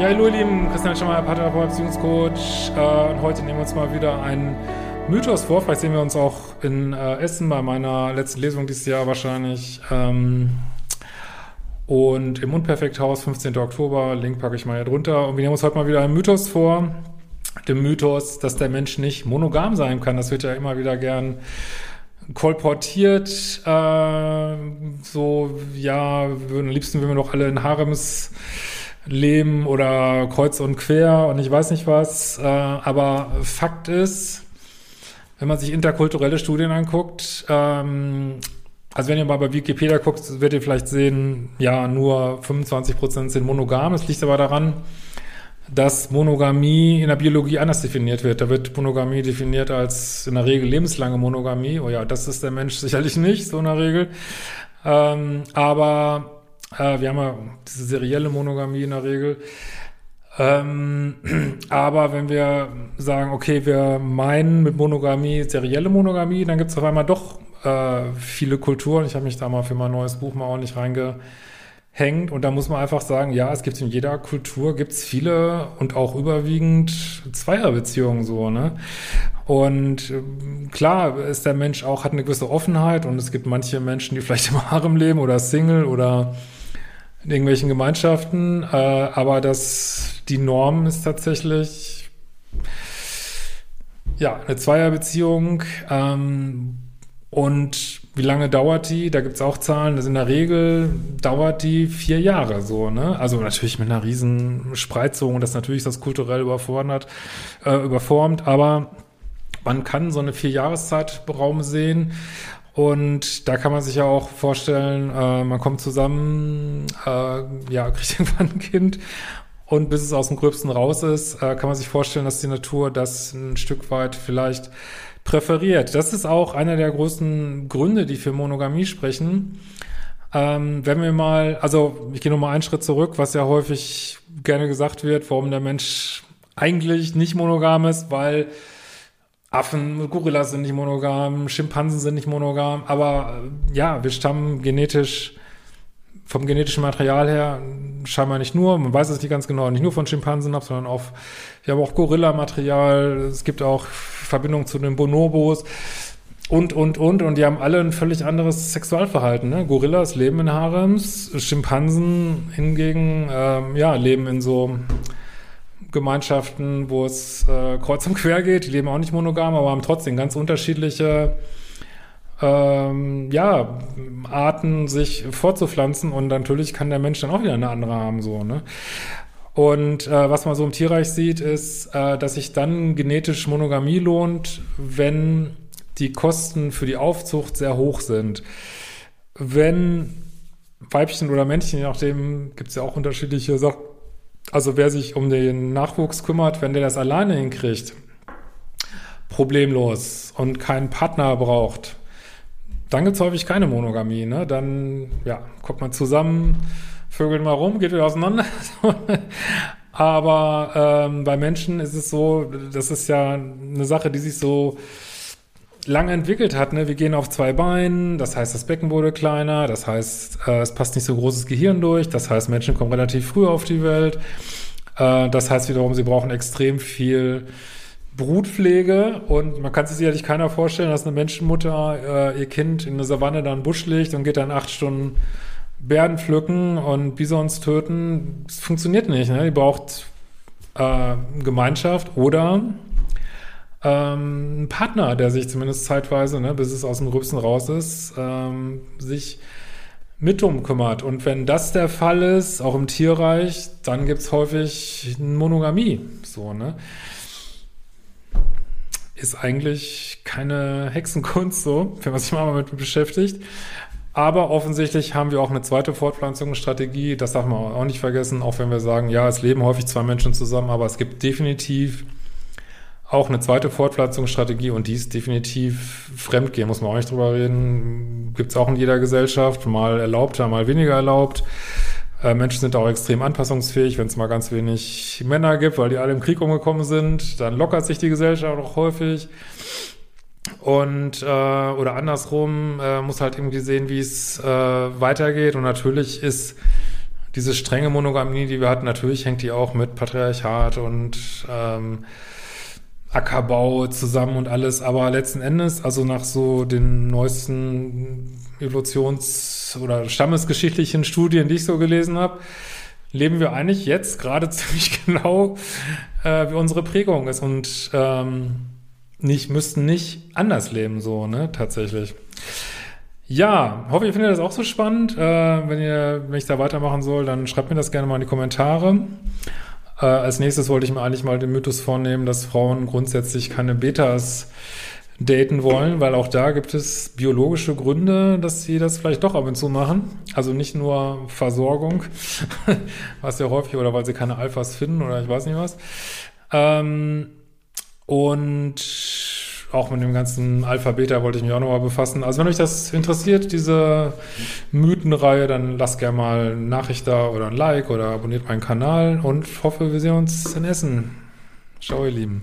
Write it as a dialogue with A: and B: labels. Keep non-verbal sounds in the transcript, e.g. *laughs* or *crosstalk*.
A: Ja, hallo ihr Lieben, Christian Schemmer, Paartherapeut, Beziehungscoach. Äh, und heute nehmen wir uns mal wieder einen Mythos vor. Vielleicht sehen wir uns auch in äh, Essen bei meiner letzten Lesung dieses Jahr wahrscheinlich. Ähm, und im Unperfekthaus, 15. Oktober, Link packe ich mal hier drunter. Und wir nehmen uns heute mal wieder einen Mythos vor. Den Mythos, dass der Mensch nicht monogam sein kann. Das wird ja immer wieder gern kolportiert. Äh, so, ja, am liebsten würden wir doch alle in Harems leben oder kreuz und quer und ich weiß nicht was. Äh, aber Fakt ist, wenn man sich interkulturelle Studien anguckt, ähm, also wenn ihr mal bei Wikipedia guckt, werdet ihr vielleicht sehen, ja, nur 25 Prozent sind monogam. Es liegt aber daran, dass Monogamie in der Biologie anders definiert wird. Da wird Monogamie definiert als in der Regel lebenslange Monogamie. Oh ja, das ist der Mensch sicherlich nicht, so in der Regel. Ähm, aber äh, wir haben ja diese serielle Monogamie in der Regel. Ähm, *clears throat* aber wenn wir sagen, okay, wir meinen mit Monogamie serielle Monogamie, dann gibt es auf einmal doch äh, viele Kulturen. Ich habe mich da mal für mein neues Buch mal ordentlich reingehängt. Und da muss man einfach sagen, ja, es gibt in jeder Kultur gibt's viele und auch überwiegend Zweierbeziehungen so, ne? Und ähm, klar ist der Mensch auch, hat eine gewisse Offenheit und es gibt manche Menschen, die vielleicht im *laughs* Harem leben oder Single oder in irgendwelchen Gemeinschaften, äh, aber das, die Norm ist tatsächlich, ja, eine Zweierbeziehung, ähm, und wie lange dauert die? Da gibt's auch Zahlen. Das in der Regel dauert die vier Jahre so, ne? Also natürlich mit einer riesen Spreizung das natürlich das kulturell überfordert, äh, überformt, aber man kann so eine vier Jahreszeitraum sehen. Und da kann man sich ja auch vorstellen, äh, man kommt zusammen, äh, ja, *laughs* kriegt irgendwann ein Kind und bis es aus dem Gröbsten raus ist, äh, kann man sich vorstellen, dass die Natur das ein Stück weit vielleicht präferiert. Das ist auch einer der großen Gründe, die für Monogamie sprechen. Ähm, wenn wir mal, also ich gehe nochmal einen Schritt zurück, was ja häufig gerne gesagt wird, warum der Mensch eigentlich nicht monogam ist, weil Affen, Gorillas sind nicht monogam, Schimpansen sind nicht monogam, aber äh, ja, wir stammen genetisch vom genetischen Material her scheinbar nicht nur, man weiß es nicht ganz genau, nicht nur von Schimpansen ab, sondern auch, wir haben auch Gorilla-Material, es gibt auch Verbindungen zu den Bonobos und, und, und, und die haben alle ein völlig anderes Sexualverhalten. Ne? Gorillas leben in Harems, Schimpansen hingegen, ähm, ja, leben in so Gemeinschaften, wo es äh, kreuz und quer geht, die leben auch nicht monogam, aber haben trotzdem ganz unterschiedliche ähm, ja, Arten sich fortzupflanzen und natürlich kann der Mensch dann auch wieder eine andere haben, so, ne? Und äh, was man so im Tierreich sieht, ist, äh, dass sich dann genetisch Monogamie lohnt, wenn die Kosten für die Aufzucht sehr hoch sind. Wenn Weibchen oder Männchen, je nachdem gibt es ja auch unterschiedliche Sachen. Also wer sich um den Nachwuchs kümmert, wenn der das alleine hinkriegt, problemlos und keinen Partner braucht, dann gibt es häufig keine Monogamie. Ne? Dann ja, kommt man zusammen, vögelt mal rum, geht wieder auseinander. *laughs* Aber ähm, bei Menschen ist es so, das ist ja eine Sache, die sich so lange entwickelt hat. Ne? Wir gehen auf zwei Beinen, das heißt, das Becken wurde kleiner, das heißt, äh, es passt nicht so großes Gehirn durch, das heißt, Menschen kommen relativ früh auf die Welt. Äh, das heißt wiederum, sie brauchen extrem viel Brutpflege und man kann sich sicherlich keiner vorstellen, dass eine Menschenmutter äh, ihr Kind in eine Savanne dann Busch legt und geht dann acht Stunden Bären pflücken und Bisons töten. Das funktioniert nicht. Ne? Die braucht äh, Gemeinschaft oder ähm, ein Partner, der sich zumindest zeitweise, ne, bis es aus dem Rübsen raus ist, ähm, sich mit drum kümmert. Und wenn das der Fall ist, auch im Tierreich, dann gibt es häufig Monogamie. So, ne? Ist eigentlich keine Hexenkunst so, wenn man sich mal damit beschäftigt. Aber offensichtlich haben wir auch eine zweite Fortpflanzungsstrategie. Das darf man auch nicht vergessen, auch wenn wir sagen, ja, es leben häufig zwei Menschen zusammen, aber es gibt definitiv auch eine zweite Fortpflanzungsstrategie und die ist definitiv Fremdgehen, muss man auch nicht drüber reden. Gibt es auch in jeder Gesellschaft, mal erlaubter, mal weniger erlaubt. Äh, Menschen sind auch extrem anpassungsfähig, wenn es mal ganz wenig Männer gibt, weil die alle im Krieg umgekommen sind, dann lockert sich die Gesellschaft auch häufig. Und äh, oder andersrum äh, muss halt irgendwie sehen, wie es äh, weitergeht. Und natürlich ist diese strenge Monogamie, die wir hatten, natürlich hängt die auch mit Patriarchat und ähm, Ackerbau zusammen und alles, aber letzten Endes, also nach so den neuesten Evolutions- oder stammesgeschichtlichen Studien, die ich so gelesen habe, leben wir eigentlich jetzt gerade *laughs* ziemlich genau, äh, wie unsere Prägung ist und ähm, nicht, müssten nicht anders leben, so, ne, tatsächlich. Ja, hoffe, ihr findet das auch so spannend. Äh, wenn ihr, wenn ich da weitermachen soll, dann schreibt mir das gerne mal in die Kommentare. Äh, als nächstes wollte ich mir eigentlich mal den Mythos vornehmen, dass Frauen grundsätzlich keine Betas daten wollen, weil auch da gibt es biologische Gründe, dass sie das vielleicht doch ab und zu machen. Also nicht nur Versorgung, *laughs* was ja häufig, oder weil sie keine Alphas finden oder ich weiß nicht was. Ähm, und auch mit dem ganzen Alpha-Beta wollte ich mich auch nochmal befassen. Also wenn euch das interessiert, diese Mythenreihe, dann lasst gerne mal eine Nachricht da oder ein Like oder abonniert meinen Kanal und hoffe, wir sehen uns in Essen. Ciao, ihr Lieben.